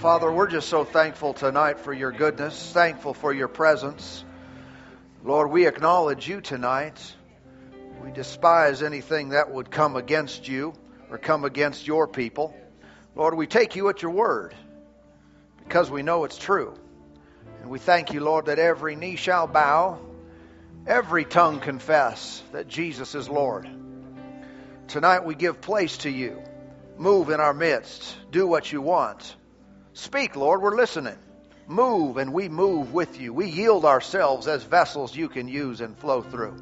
Father, we're just so thankful tonight for your goodness, thankful for your presence. Lord, we acknowledge you tonight. We despise anything that would come against you or come against your people. Lord, we take you at your word because we know it's true. And we thank you, Lord, that every knee shall bow, every tongue confess that Jesus is Lord. Tonight we give place to you. Move in our midst. Do what you want. Speak, Lord, we're listening. Move, and we move with you. We yield ourselves as vessels you can use and flow through.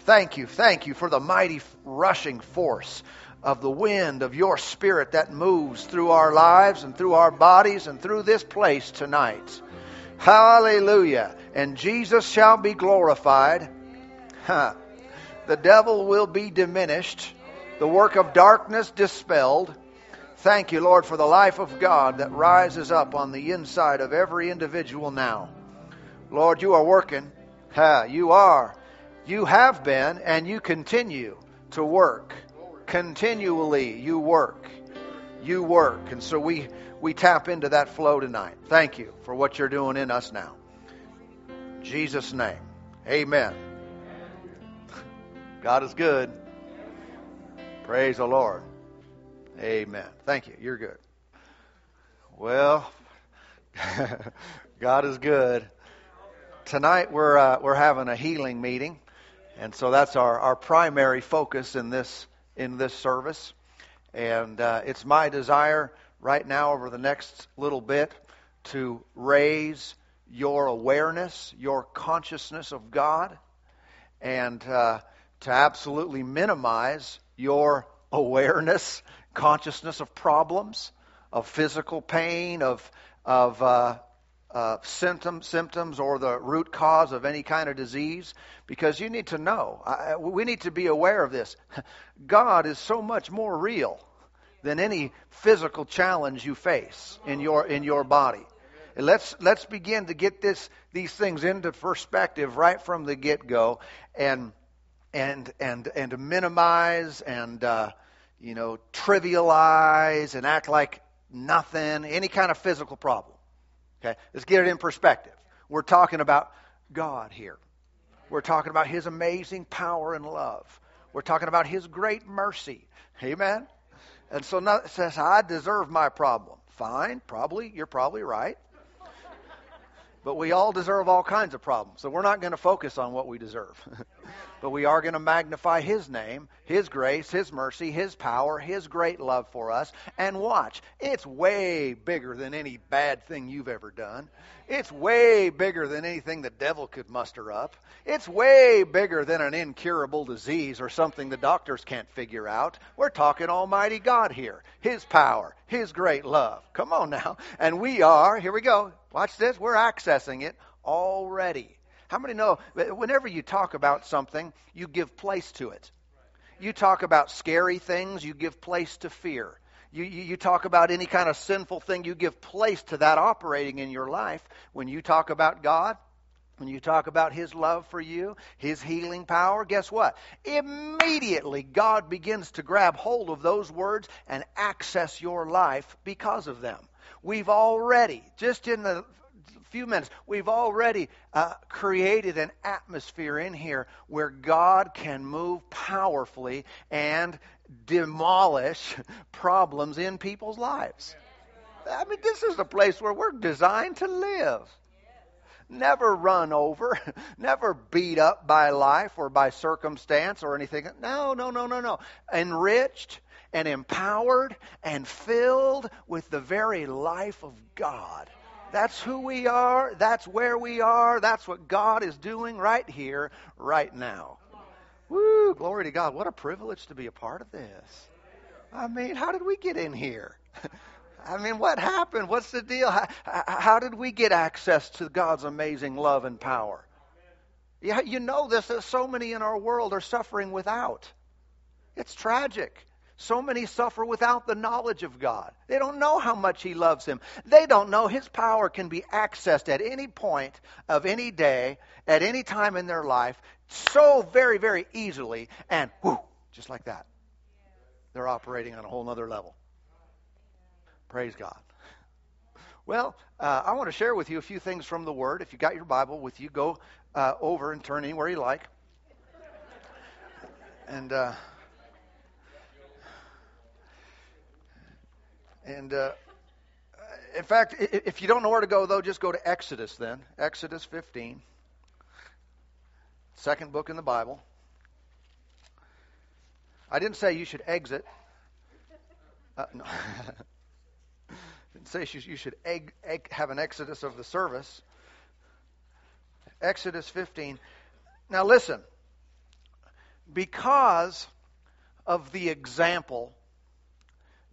Thank you, thank you for the mighty rushing force of the wind of your spirit that moves through our lives and through our bodies and through this place tonight. Hallelujah. And Jesus shall be glorified. Huh. The devil will be diminished. The work of darkness dispelled Thank you, Lord, for the life of God that rises up on the inside of every individual now. Lord, you are working. Ha, you are. You have been and you continue to work. Continually you work. You work. And so we, we tap into that flow tonight. Thank you for what you're doing in us now. In Jesus' name. Amen. God is good. Praise the Lord. Amen. Thank you. You're good. Well, God is good. Tonight we're uh, we're having a healing meeting, and so that's our, our primary focus in this in this service. And uh, it's my desire right now over the next little bit to raise your awareness, your consciousness of God, and uh, to absolutely minimize your awareness consciousness of problems, of physical pain, of, of uh, uh, symptoms, symptoms or the root cause of any kind of disease, because you need to know. I, we need to be aware of this. God is so much more real than any physical challenge you face in your in your body. And let's let's begin to get this these things into perspective right from the get go, and and and and minimize and uh, you know, trivialize and act like nothing, any kind of physical problem. Okay? Let's get it in perspective. We're talking about God here. We're talking about His amazing power and love. We're talking about His great mercy. Amen? And so it says, I deserve my problem. Fine, probably, you're probably right. But we all deserve all kinds of problems. So we're not going to focus on what we deserve. but we are going to magnify His name, His grace, His mercy, His power, His great love for us. And watch, it's way bigger than any bad thing you've ever done. It's way bigger than anything the devil could muster up. It's way bigger than an incurable disease or something the doctors can't figure out. We're talking Almighty God here. His power, His great love. Come on now. And we are, here we go. Watch this. We're accessing it already. How many know whenever you talk about something, you give place to it? You talk about scary things, you give place to fear. You, you, you, talk about any kind of sinful thing, you give place to that operating in your life. When you talk about God, when you talk about His love for you, His healing power, guess what? Immediately God begins to grab hold of those words and access your life because of them. We've already, just in the few minutes, we've already uh, created an atmosphere in here where God can move powerfully and demolish problems in people's lives. I mean, this is a place where we're designed to live. Never run over, never beat up by life or by circumstance or anything. No, no, no, no, no. Enriched and empowered and filled with the very life of God. That's who we are. That's where we are. That's what God is doing right here, right now. Woo, glory to God. What a privilege to be a part of this. I mean, how did we get in here? I mean, what happened? What's the deal? How, how, did we get access to God's amazing love and power? Yeah, you know this that so many in our world are suffering without. It's tragic. So many suffer without the knowledge of God. They don't know how much He loves them. They don't know His power can be accessed at any point of any day, at any time in their life, so very, very easily, and whoo, just like that. They're operating on a whole other level. Praise God. Well, uh, I want to share with you a few things from the Word. If you got your Bible with you, go uh, over and turn anywhere you like. And uh, and uh, in fact, if you don't know where to go, though, just go to Exodus. Then Exodus 15, second book in the Bible. I didn't say you should exit. Uh, no. didn't say you should egg, egg, have an exodus of the service. Exodus 15. Now listen. Because of the example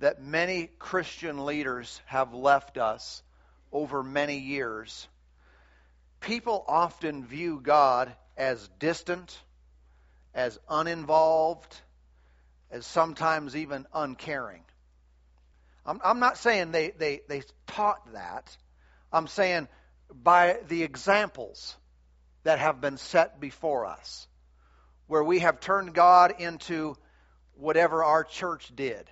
that many Christian leaders have left us over many years, people often view God as distant, as uninvolved, as sometimes even uncaring. I'm, I'm not saying they, they, they taught that. I'm saying by the examples that have been set before us, where we have turned God into whatever our church did.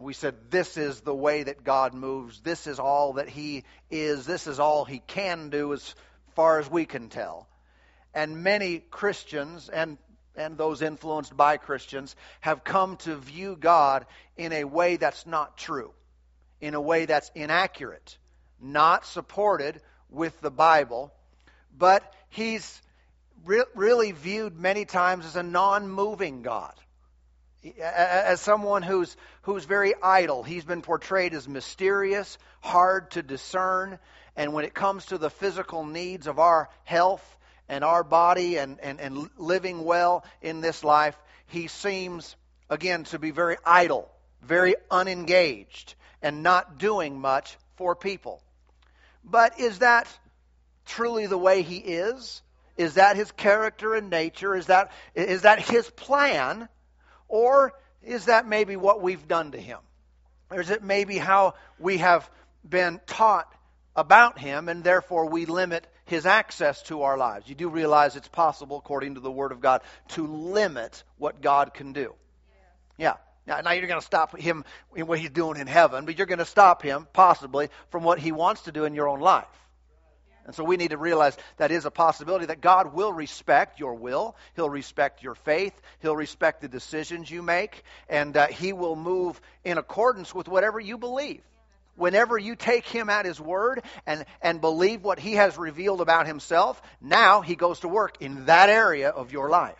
We said, This is the way that God moves. This is all that He is. This is all He can do as far as we can tell. And many Christians and and those influenced by Christians have come to view God in a way that's not true, in a way that's inaccurate, not supported with the Bible, but he's re- really viewed many times as a non moving God. As someone who's, who's very idle. He's been portrayed as mysterious, hard to discern, and when it comes to the physical needs of our health and our body and, and, and living well in this life, he seems, again, to be very idle, very unengaged, and not doing much for people. But is that truly the way he is? Is that his character and nature? Is that, is that his plan? Or is that maybe what we've done to him? Or is it maybe how we have been taught about him and therefore we limit his access to our lives. You do realize it's possible, according to the Word of God, to limit what God can do. Yeah. Now, now you're going to stop him in what he's doing in heaven, but you're going to stop him, possibly, from what he wants to do in your own life. And so we need to realize that is a possibility that God will respect your will. He'll respect your faith. He'll respect the decisions you make. And uh, He will move in accordance with whatever you believe whenever you take him at his word and, and believe what he has revealed about himself, now he goes to work in that area of your life.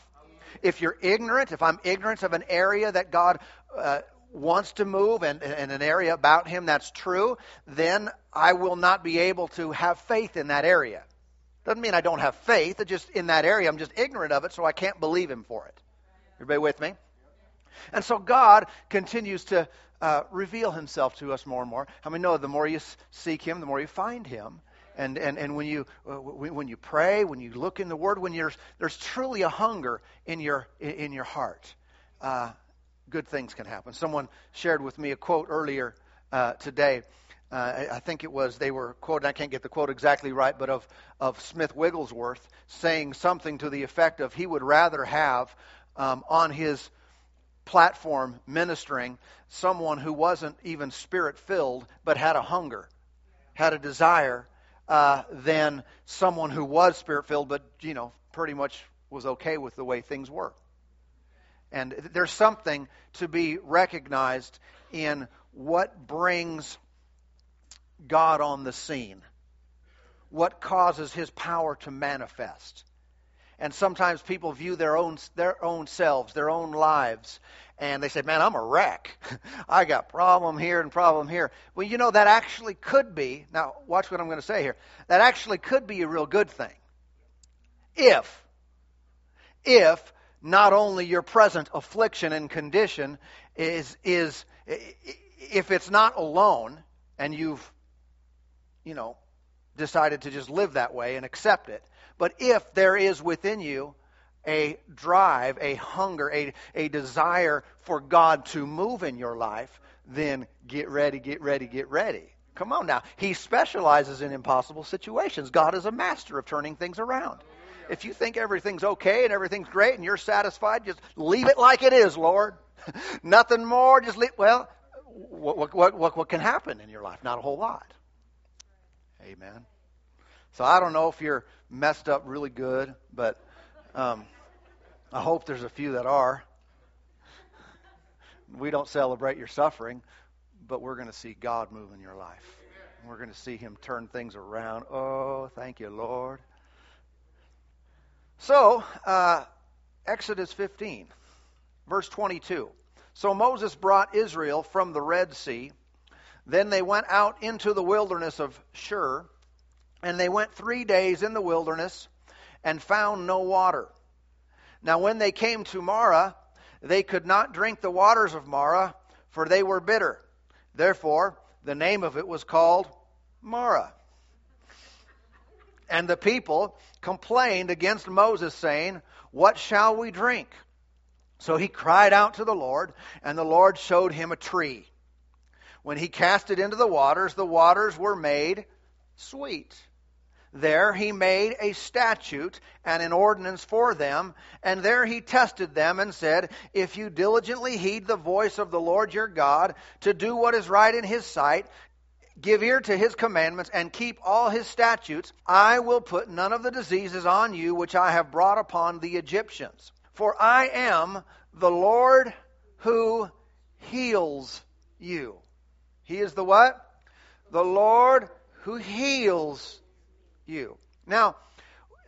If you're ignorant, if I'm ignorant of an area that God uh, wants to move and, and an area about him that's true, then I will not be able to have faith in that area. Doesn't mean I don't have faith, it's just in that area I'm just ignorant of it, so I can't believe him for it. Everybody with me? And so God continues to uh, reveal himself to us more and more. How many know the more you seek him, the more you find him? And, and, and when, you, uh, when you pray, when you look in the Word, when there's truly a hunger in your, in your heart, uh, good things can happen. Someone shared with me a quote earlier uh, today. Uh, I, think it was, they were quoting, I can't get the quote exactly right, but of, of Smith Wigglesworth saying something to the effect of he would rather have um, on his platform ministering someone who wasn't even spirit filled but had a hunger, had a desire, uh, than someone who was spirit filled but, you know, pretty much was okay with the way things were. And there's something to be recognized in what brings God on the scene, what causes his power to manifest and sometimes people view their own their own selves, their own lives, and they say, "Man, I'm a wreck. I got problem here and problem here." Well, you know that actually could be. Now, watch what I'm going to say here. That actually could be a real good thing. If if not only your present affliction and condition is is if it's not alone and you've you know decided to just live that way and accept it but if there is within you a drive, a hunger, a, a desire for God to move in your life, then get ready, get ready, get ready. Come on now. He specializes in impossible situations. God is a master of turning things around. If you think everything's okay and everything's great and you're satisfied, just leave it like it is, Lord. Nothing more. Just leave. Well, what, what, what, what can happen in your life? Not a whole lot. Amen. So I don't know if you're messed up really good, but um, I hope there's a few that are. We don't celebrate your suffering, but we're going to see God move in your life. We're going to see Him turn things around. Oh, thank you, Lord. So, uh, Exodus 15, verse 22. So Moses brought Israel from the Red Sea. Then they went out into the wilderness of Shur, and they went three days in the wilderness and found no water. Now, when they came to Marah, they could not drink the waters of Marah, for they were bitter. Therefore, the name of it was called Marah. And the people complained against Moses, saying, What shall we drink? So he cried out to the Lord, and the Lord showed him a tree. When he cast it into the waters, the waters were made sweet. There he made a statute and an ordinance for them, and there he tested them and said, If you diligently heed the voice of the Lord your God to do what is right in his sight, give ear to his commandments, and keep all his statutes, I will put none of the diseases on you which I have brought upon the Egyptians. For I am the Lord who heals you. He is the what? The Lord who heals you. Now,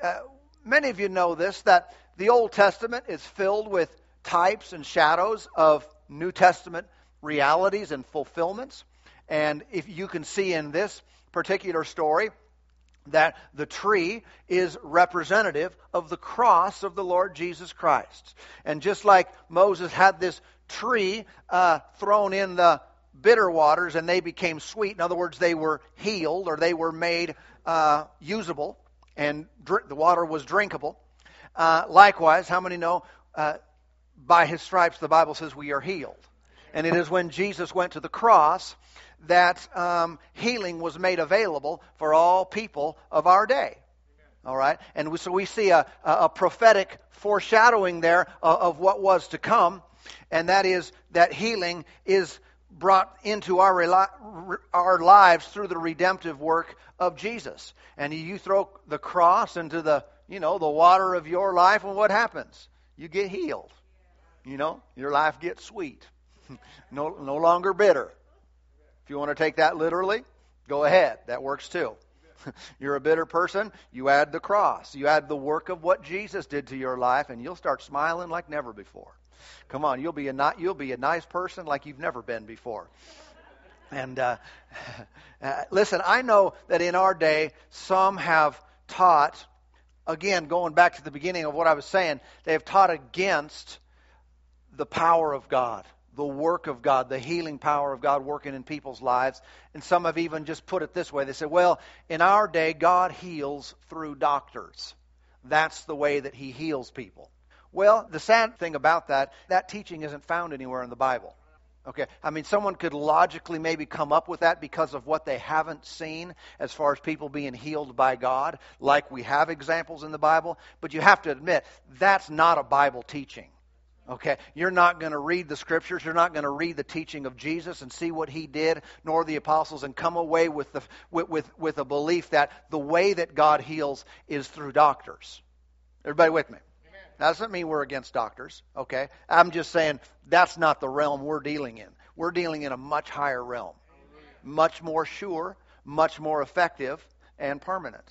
uh, many of you know this that the Old Testament is filled with types and shadows of New Testament realities and fulfillments. And if you can see in this particular story that the tree is representative of the cross of the Lord Jesus Christ. And just like Moses had this tree uh, thrown in the bitter waters and they became sweet, in other words, they were healed or they were made uh, usable and the water was drinkable. Uh, likewise, how many know uh, by his stripes the Bible says we are healed? And it is when Jesus went to the cross that um, healing was made available for all people of our day. All right? And so we see a, a prophetic foreshadowing there of, of what was to come, and that is that healing is brought into our, our lives through the redemptive work of Jesus. And you throw the cross into the, you know, the water of your life, and what happens? You get healed. You know, your life gets sweet. no, no longer bitter. If you want to take that literally, go ahead. That works too. You're a bitter person, you add the cross. You add the work of what Jesus did to your life, and you'll start smiling like never before. Come on, you'll be a not, you'll be a nice person like you've never been before. And uh, uh, listen, I know that in our day, some have taught, again, going back to the beginning of what I was saying, they have taught against the power of God, the work of God, the healing power of God working in people's lives. And some have even just put it this way they say, well, in our day, God heals through doctors. That's the way that He heals people. Well, the sad thing about that, that teaching isn't found anywhere in the Bible. Okay, I mean, someone could logically maybe come up with that because of what they haven't seen as far as people being healed by God, like we have examples in the Bible. But you have to admit, that's not a Bible teaching. Okay, you're not going to read the scriptures, you're not going to read the teaching of Jesus and see what he did, nor the apostles, and come away with, the, with, with, with a belief that the way that God heals is through doctors. Everybody with me? That doesn't mean we're against doctors, okay? I'm just saying that's not the realm we're dealing in. We're dealing in a much higher realm, much more sure, much more effective, and permanent.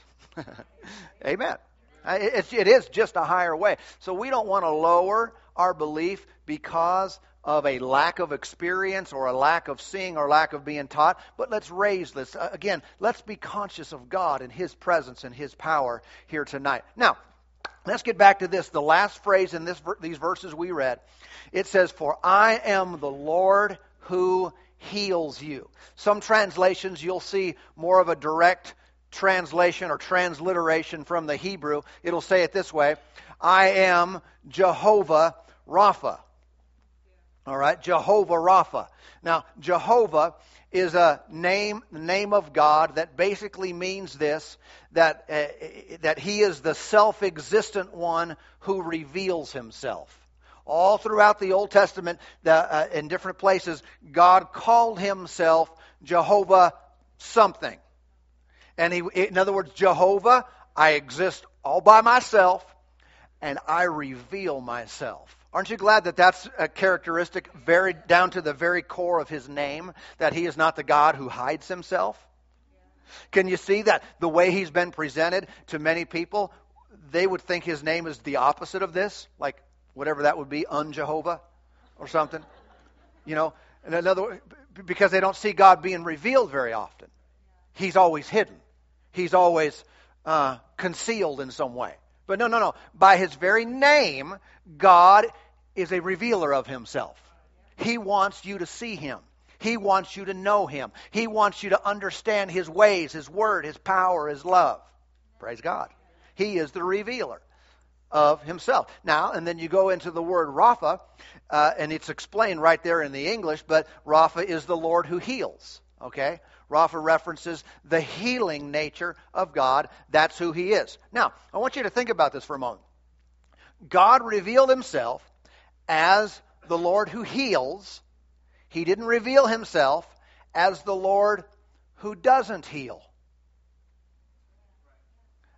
Amen. Uh, it's, it is just a higher way. So we don't want to lower our belief because of a lack of experience or a lack of seeing or lack of being taught, but let's raise this. Uh, again, let's be conscious of God and His presence and His power here tonight. Now, Let's get back to this. The last phrase in this, these verses we read. It says, For I am the Lord who heals you. Some translations you'll see more of a direct translation or transliteration from the Hebrew. It'll say it this way I am Jehovah Rapha. All right, Jehovah Rapha. Now, Jehovah is a name, name of God that basically means this that, uh, that He is the self existent one who reveals Himself. All throughout the Old Testament, the, uh, in different places, God called Himself Jehovah something. And he, in other words, Jehovah, I exist all by myself and I reveal myself. Aren't you glad that that's a characteristic very down to the very core of his name that he is not the God who hides himself? Can you see that the way he's been presented to many people, they would think his name is the opposite of this, like whatever that would be, un-Jehovah or something. You know, in another because they don't see God being revealed very often. He's always hidden. He's always uh, concealed in some way. But no, no, no. By his very name, God is a revealer of himself. He wants you to see him. He wants you to know him. He wants you to understand his ways, his word, his power, his love. Praise God. He is the revealer of himself. Now, and then you go into the word Rapha, uh, and it's explained right there in the English, but Rapha is the Lord who heals. Okay? Rapha references the healing nature of God. That's who he is. Now, I want you to think about this for a moment. God revealed himself as the Lord who heals. He didn't reveal himself as the Lord who doesn't heal.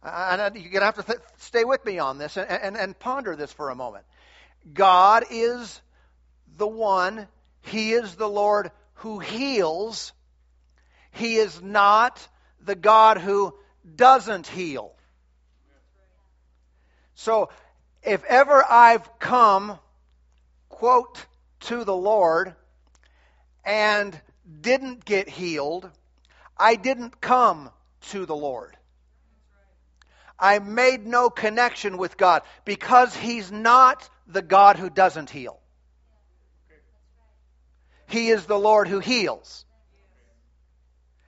And you're going to have to th- stay with me on this and, and, and ponder this for a moment. God is the one, He is the Lord who heals he is not the God who doesn't heal. So, if ever I've come, quote, to the Lord and didn't get healed, I didn't come to the Lord. I made no connection with God because He's not the God who doesn't heal. He is the Lord who heals.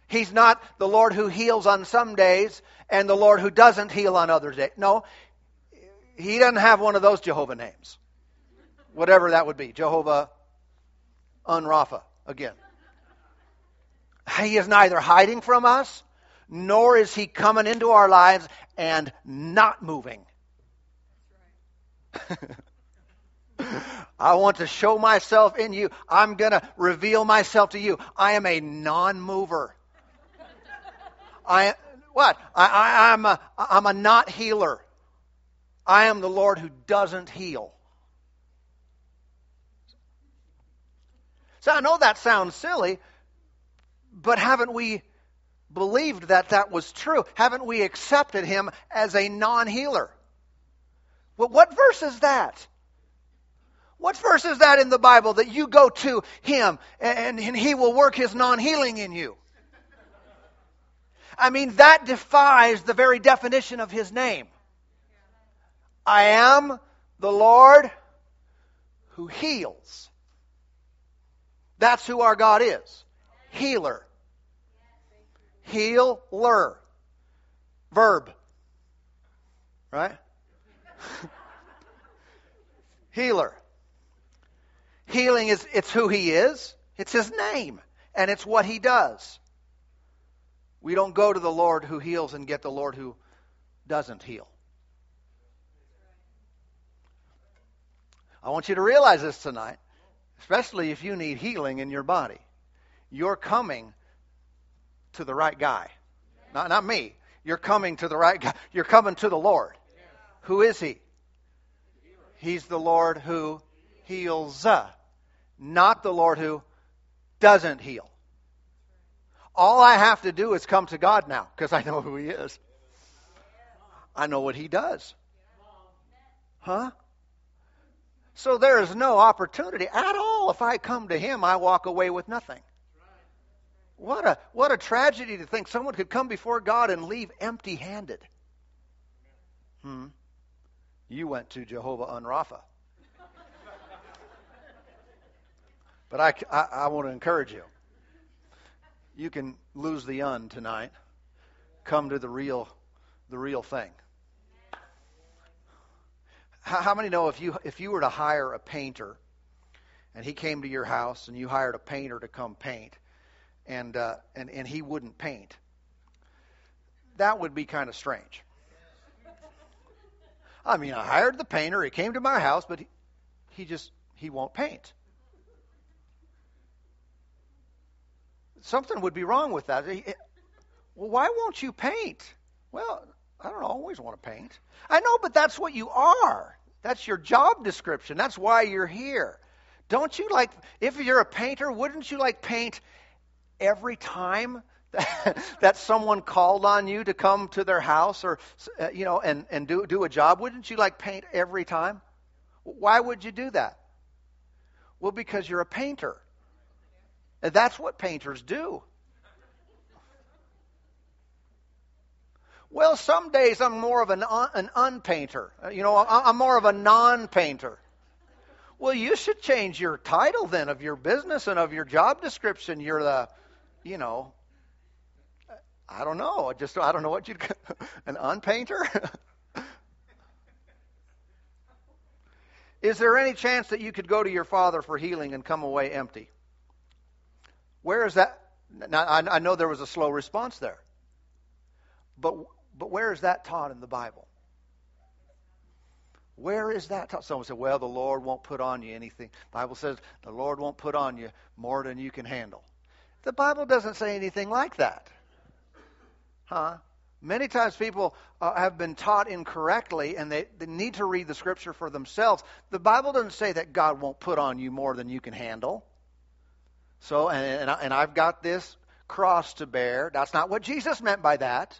He's not the Lord who heals on some days and the Lord who doesn't heal on other days. No, he doesn't have one of those Jehovah names. Whatever that would be. Jehovah Unrapha, again. He is neither hiding from us, nor is he coming into our lives and not moving. I want to show myself in you. I'm going to reveal myself to you. I am a non mover. I what? I, I, I'm a I'm a not healer. I am the Lord who doesn't heal. So I know that sounds silly, but haven't we believed that that was true? Haven't we accepted him as a non healer? Well, what verse is that? What verse is that in the Bible that you go to him and, and he will work his non healing in you? I mean, that defies the very definition of his name. I am the Lord who heals. That's who our God is. Healer. Healer. Verb. Right? Healer. Healing is it's who he is. It's his name. And it's what he does. We don't go to the Lord who heals and get the Lord who doesn't heal. I want you to realize this tonight, especially if you need healing in your body. You're coming to the right guy. Not, not me. You're coming to the right guy. You're coming to the Lord. Who is He? He's the Lord who heals, not the Lord who doesn't heal. All I have to do is come to God now because I know who He is. I know what He does. Huh? So there is no opportunity at all. If I come to Him, I walk away with nothing. What a, what a tragedy to think someone could come before God and leave empty handed. Hmm. You went to Jehovah Unrapha. But I, I, I want to encourage you you can lose the un tonight. Come to the real, the real thing. How, how many know if you if you were to hire a painter, and he came to your house, and you hired a painter to come paint, and uh, and and he wouldn't paint, that would be kind of strange. I mean, I hired the painter. He came to my house, but he, he just he won't paint. Something would be wrong with that. Well, why won't you paint? Well, I don't always want to paint. I know, but that's what you are. That's your job description. That's why you're here. Don't you like, if you're a painter, wouldn't you like paint every time that, someone called on you to come to their house or, uh, you know, and, and do, do a job? Wouldn't you like paint every time? Why would you do that? Well, because you're a painter. That's what painters do. Well, some days I'm more of an, un, an unpainter. Uh, you know, I'm more of a non painter. Well, you should change your title then of your business and of your job description. You're the, you know, I don't know. I just I don't know what you'd an unpainter. Is there any chance that you could go to your father for healing and come away empty? Where is that? Now, I, I know there was a slow response there. But, but where is that taught in the Bible? Where is that taught? Someone said, well, the Lord won't put on you anything. The Bible says the Lord won't put on you more than you can handle. The Bible doesn't say anything like that. Huh? Many times people uh, have been taught incorrectly and they, they need to read the scripture for themselves. The Bible doesn't say that God won't put on you more than you can handle. So, and, and, I, and I've got this cross to bear. That's not what Jesus meant by that.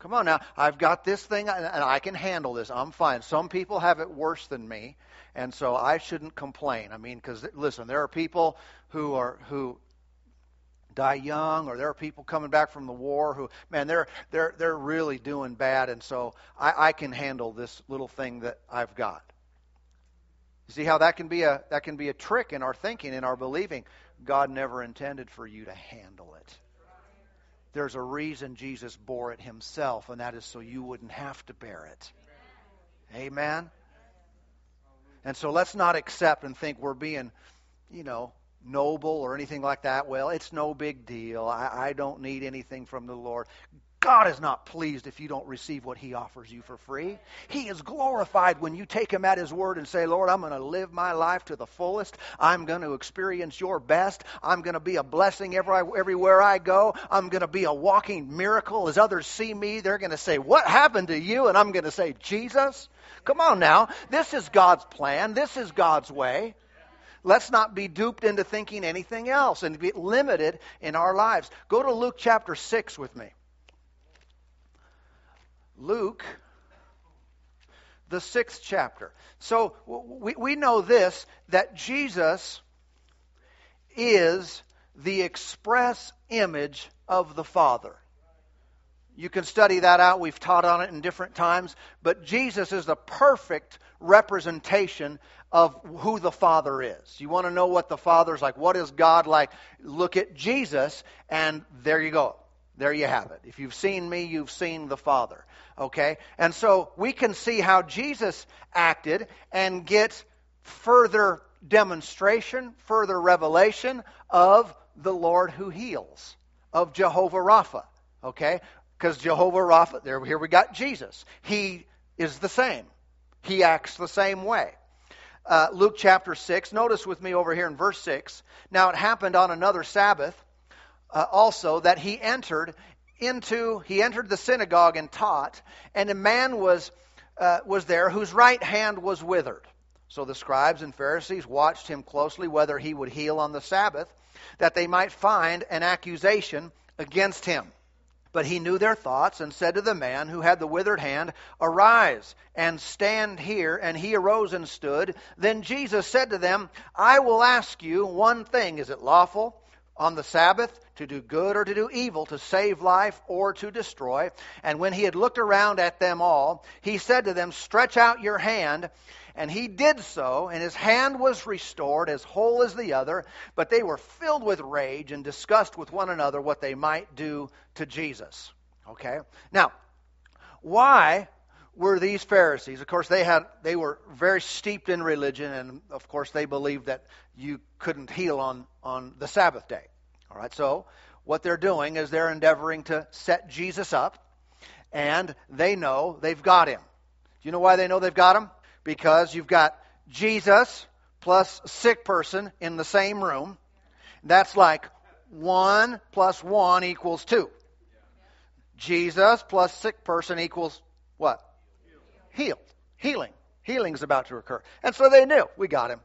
Come on now. I've got this thing and I can handle this. I'm fine. Some people have it worse than me, and so I shouldn't complain. I mean, because listen, there are people who are who die young, or there are people coming back from the war who, man, they're they're they're really doing bad, and so I, I can handle this little thing that I've got. You see how that can be a that can be a trick in our thinking, in our believing. God never intended for you to handle it. There's a reason Jesus bore it himself, and that is so you wouldn't have to bear it. Amen. And so let's not accept and think we're being, you know, noble or anything like that. Well, it's no big deal. I, I don't need anything from the Lord. God is not pleased if you don't receive what He offers you for free. He is glorified when you take Him at His word and say, Lord, I'm going to live my life to the fullest. I'm going to experience your best. I'm going to be a blessing every, everywhere I go. I'm going to be a walking miracle. As others see me, they're going to say, What happened to you? And I'm going to say, Jesus. Come on now. This is God's plan. This is God's way. Let's not be duped into thinking anything else and be limited in our lives. Go to Luke chapter 6 with me. Luke, the sixth chapter. So we, we know this that Jesus is the express image of the Father. You can study that out. We've taught on it in different times. But Jesus is the perfect representation of who the Father is. You want to know what the Father's like? What is God like? Look at Jesus, and there you go. There you have it. If you've seen me, you've seen the Father. Okay? And so we can see how Jesus acted and get further demonstration, further revelation of the Lord who heals, of Jehovah Rapha. Okay? Because Jehovah Rapha, there, here we got Jesus. He is the same. He acts the same way. Uh, Luke chapter 6, notice with me over here in verse 6. Now it happened on another Sabbath uh, also that he entered into, he entered the synagogue and taught, and a man was, uh, was there whose right hand was withered. So the scribes and Pharisees watched him closely whether he would heal on the Sabbath, that they might find an accusation against him. But he knew their thoughts and said to the man who had the withered hand, Arise and stand here. And he arose and stood. Then Jesus said to them, I will ask you one thing. Is it lawful on the Sabbath to do good or to do evil, to save life or to destroy? And when he had looked around at them all, he said to them, Stretch out your hand. And he did so, and his hand was restored as whole as the other. But they were filled with rage and discussed with one another what they might do to Jesus. Okay? Now, why were these Pharisees? Of course, they had they were very steeped in religion, and of course, they believed that you couldn't heal on on the Sabbath day. All right, so what they're doing is they're endeavoring to set Jesus up, and they know they've got him. Do you know why they know they've got him? because you've got Jesus plus sick person in the same room. That's like 1 plus 1 equals 2. Jesus plus sick person equals what? Healed. Healing. Healing is about to occur. And so they knew. We got him.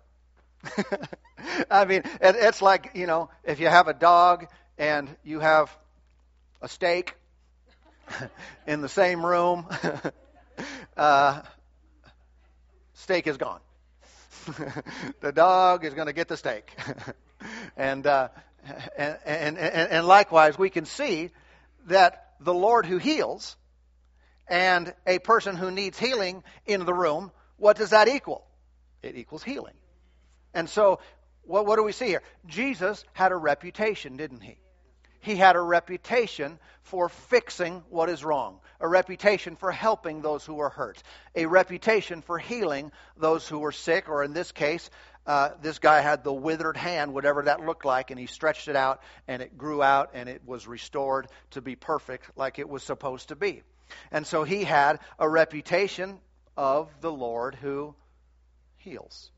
I mean, it's like, you know, if you have a dog and you have a steak in the same room, uh, steak is gone. the dog is going to get the steak. and, uh, and, and, and, and likewise, we can see that the Lord who heals and a person who needs healing in the room, what does that equal? It equals healing. And so, what, what do we see here? Jesus had a reputation, didn't he? He had a reputation for fixing what is wrong, a reputation for helping those who are hurt, a reputation for healing those who were sick, or in this case, uh, this guy had the withered hand, whatever that looked like, and he stretched it out, and it grew out, and it was restored to be perfect like it was supposed to be. And so he had a reputation of the Lord who heals.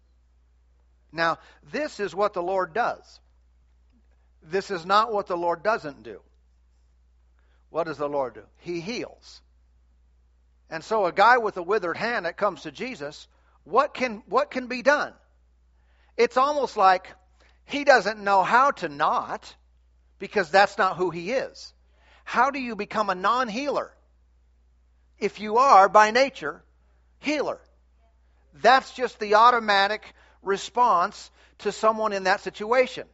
Now, this is what the Lord does. This is not what the Lord doesn't do. What does the Lord do? He heals. And so a guy with a withered hand that comes to Jesus, what can what can be done? It's almost like he doesn't know how to not because that's not who he is. How do you become a non-healer? If you are by nature healer. That's just the automatic response to someone in that situation.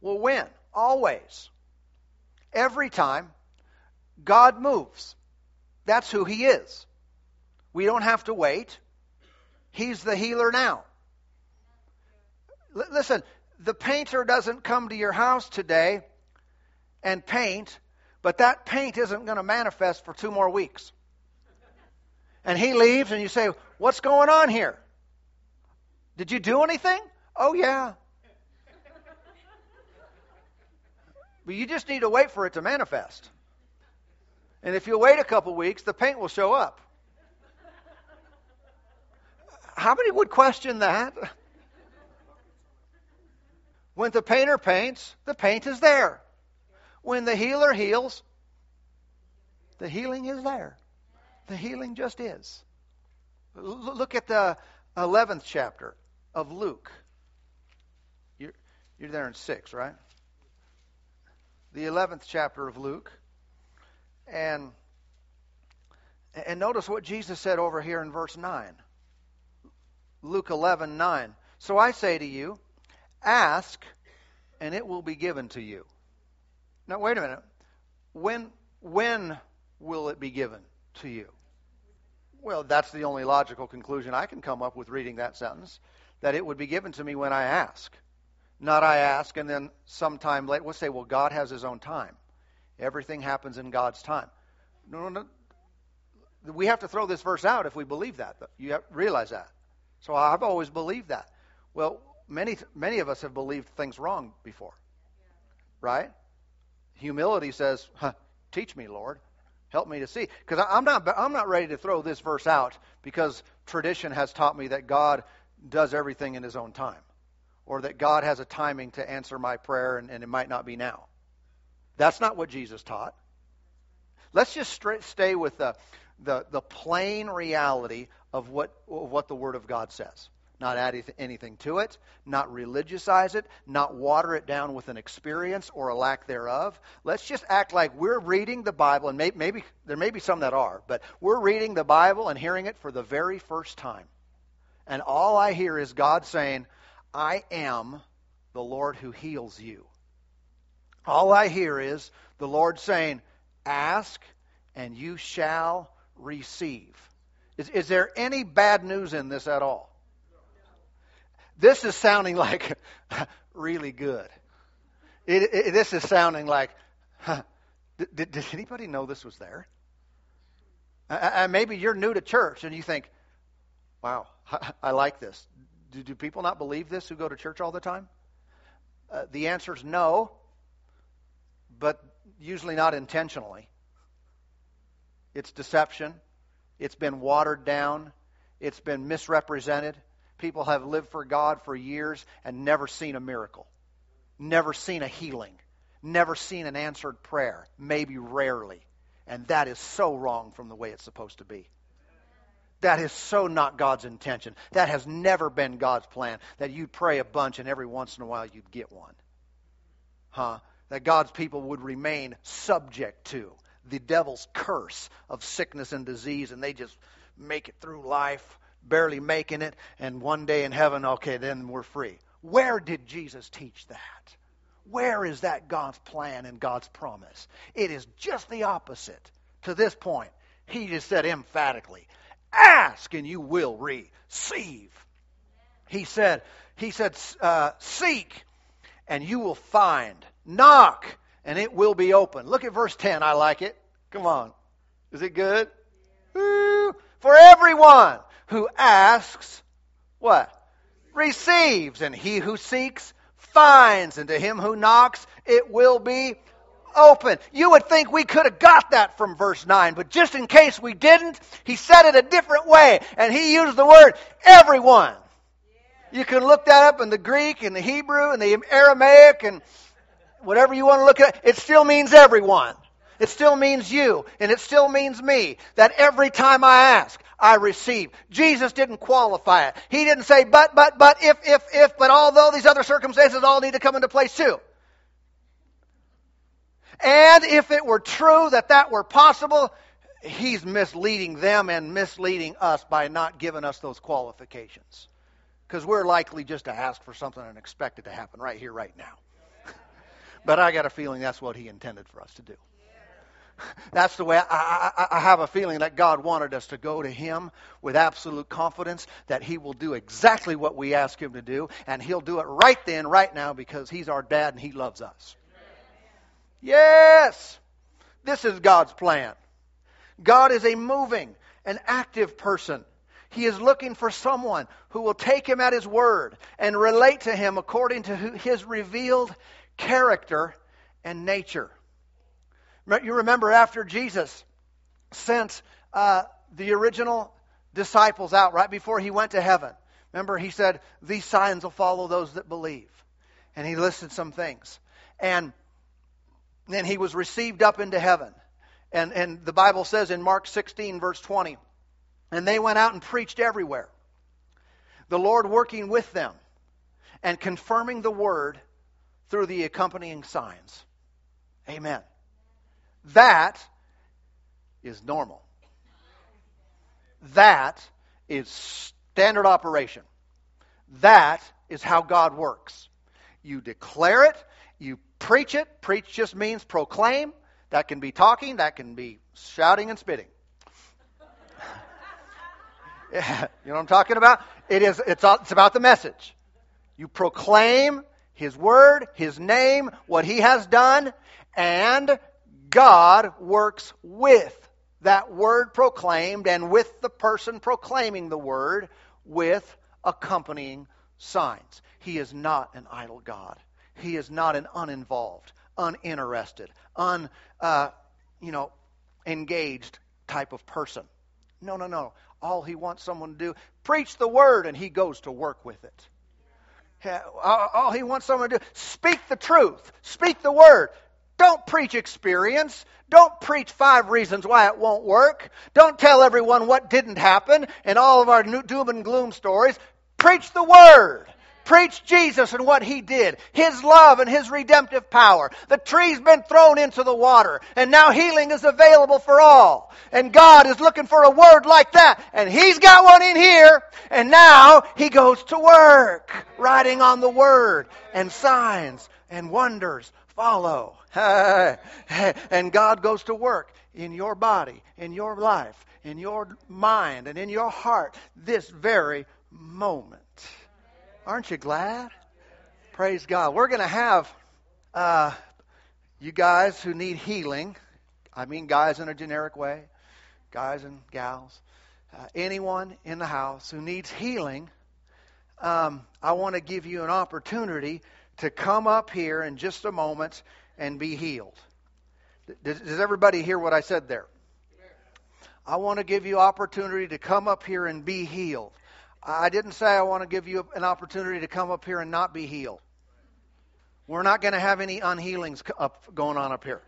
Well, when? Always. Every time God moves. That's who He is. We don't have to wait. He's the healer now. L- listen, the painter doesn't come to your house today and paint, but that paint isn't going to manifest for two more weeks. And he leaves, and you say, What's going on here? Did you do anything? Oh, yeah. But you just need to wait for it to manifest. And if you wait a couple weeks, the paint will show up. How many would question that? When the painter paints, the paint is there. When the healer heals, the healing is there. The healing just is. Look at the 11th chapter of Luke. You're, you're there in 6, right? the 11th chapter of Luke. And, and notice what Jesus said over here in verse 9. Luke 11, 9. So I say to you, ask, and it will be given to you. Now, wait a minute. When, when will it be given to you? Well, that's the only logical conclusion I can come up with reading that sentence that it would be given to me when I ask. Not I ask, and then sometime later, we'll say, well, God has his own time. Everything happens in God's time. No, no, no. We have to throw this verse out if we believe that. You have, realize that. So I've always believed that. Well, many, many of us have believed things wrong before. Right? Humility says, huh, teach me, Lord. Help me to see. Because I'm not, I'm not ready to throw this verse out because tradition has taught me that God does everything in his own time or that God has a timing to answer my prayer and, and it might not be now. That's not what Jesus taught. Let's just straight, stay with the, the, the plain reality of what, of what the Word of God says. Not add anything to it, not religiousize it, not water it down with an experience or a lack thereof. Let's just act like we're reading the Bible, and maybe, maybe there may be some that are, but we're reading the Bible and hearing it for the very first time. And all I hear is God saying, I am the Lord who heals you. All I hear is the Lord saying, Ask and you shall receive. Is, is there any bad news in this at all? This is sounding like really good. It, it, this is sounding like, huh, did, did, anybody know this was there? And maybe you're new to church and you think, wow, I like this do, do people not believe this who go to church all the time? Uh, the answer is no, but usually not intentionally. It's deception. It's been watered down. It's been misrepresented. People have lived for God for years and never seen a miracle, never seen a healing, never seen an answered prayer, maybe rarely. And that is so wrong from the way it's supposed to be. That is so not God's intention. That has never been God's plan. That you'd pray a bunch and every once in a while you'd get one. Huh? That God's people would remain subject to the devil's curse of sickness and disease and they just make it through life, barely making it, and one day in heaven, okay, then we're free. Where did Jesus teach that? Where is that God's plan and God's promise? It is just the opposite to this point. He just said emphatically, ask and you will receive. He said, he said, uh, seek and you will find. Knock and it will be open. Look at verse 10. I like it. Come on. Is it good? Woo. For everyone who asks, what? Receives. And he who seeks, finds. And to him who knocks, it will be open. You would think we could have got that from verse 9, but just in case we didn't, he said it a different way. And he used the word everyone. You can look that up in the Greek and the Hebrew and the Aramaic and whatever you want to look at. It still means everyone. It still means you, and it still means me. That every time I ask, I receive. Jesus didn't qualify it. He didn't say, but, but, but, if, if, if, but although these other circumstances all need to come into place too. And if it were true that that were possible, he's misleading them and misleading us by not giving us those qualifications. Because we're likely just to ask for something and expect it to happen right here, right now. but I got a feeling that's what he intended for us to do. That's the way I, I, I, have a feeling that God wanted us to go to Him with absolute confidence that He will do exactly what we ask Him to do, and He'll do it right then, right now, because He's our dad and He loves us. Yes! This is God's plan. God is a moving, an active person. He is looking for someone who will take him at his word and relate to him according to his revealed character and nature. You remember after Jesus sent uh, the original disciples out right before he went to heaven. Remember, he said, These signs will follow those that believe. And he listed some things. And then he was received up into heaven. And, and the Bible says in Mark 16, verse 20, and they went out and preached everywhere, the Lord working with them and confirming the word through the accompanying signs. Amen. That is normal. That is standard operation. That is how God works. You declare it, preach it. Preach just means proclaim. That can be talking, that can be shouting and spitting. you know what I'm talking about? It is it's, it's about the message. You proclaim his word, his name, what he has done, and God works with that word proclaimed and with the person proclaiming the word with accompanying signs. He is not an idle God. He is not an uninvolved, uninterested, un, uh, you know, engaged type of person. No, no, no. All he wants someone to do, preach the word, and he goes to work with it. All he wants someone to do, speak the truth, speak the word. Don't preach experience. Don't preach five reasons why it won't work. Don't tell everyone what didn't happen and all of our doom and gloom stories. Preach the Word. Preach Jesus and what He did, His love and His redemptive power. The tree's been thrown into the water, and now healing is available for all. And God is looking for a word like that, and He's got one in here, and now He goes to work, writing on the Word, and signs and wonders follow. and God goes to work in your body, in your life, in your mind, and in your heart this very moment. Aren't you glad? Praise God. We're going to have uh, you guys who need healing. I mean, guys in a generic way, guys and gals. Uh, anyone in the house who needs healing, um, I want to give you an opportunity to come up here in just a moment and be healed. Does, does everybody hear what I said there? I want to give you opportunity to come up here and be healed. I didn't say I want to give you an opportunity to come up here and not be healed. We're not going to have any unhealings up, going on up here.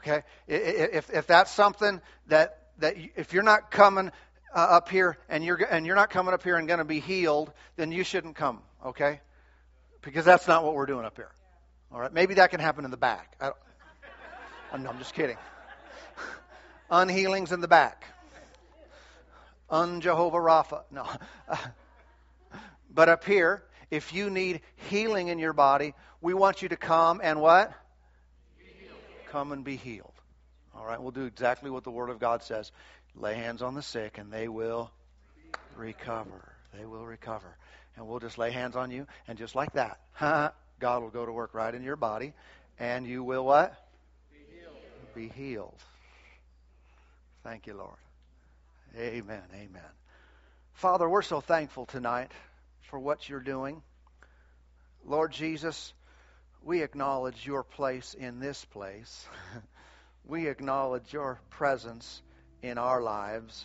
Okay? If, if that's something that, that if you're not coming uh, up here and you're, and you're not coming up here and going to be healed, then you shouldn't come. Okay? Because that's not what we're doing up here. All right? Maybe that can happen in the back. I no, I'm just kidding. Unhealings in the back. Un Jehovah Rapha. No. but up here, if you need healing in your body, we want you to come and what? Come and be healed. All right, we'll do exactly what the Word of God says. Lay hands on the sick, and they will recover. They will recover. And we'll just lay hands on you, and just like that, God will go to work right in your body, and you will what? Be healed. Be healed. Thank you, Lord. Amen. Amen. Father, we're so thankful tonight for what you're doing. Lord Jesus, we acknowledge your place in this place. we acknowledge your presence in our lives.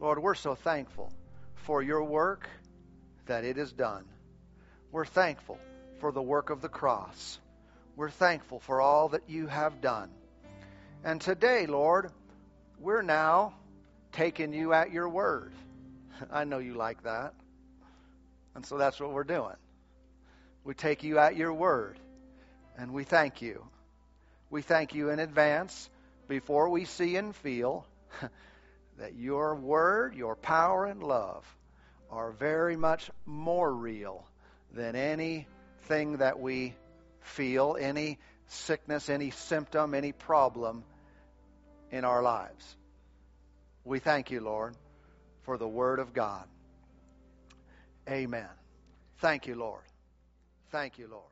Lord, we're so thankful for your work that it is done. We're thankful for the work of the cross. We're thankful for all that you have done. And today, Lord, we're now taking you at your word. I know you like that. And so that's what we're doing. We take you at your word. And we thank you. We thank you in advance before we see and feel that your word, your power, and love are very much more real than anything that we feel, any sickness, any symptom, any problem in our lives. We thank you, Lord, for the Word of God. Amen. Thank you, Lord. Thank you, Lord.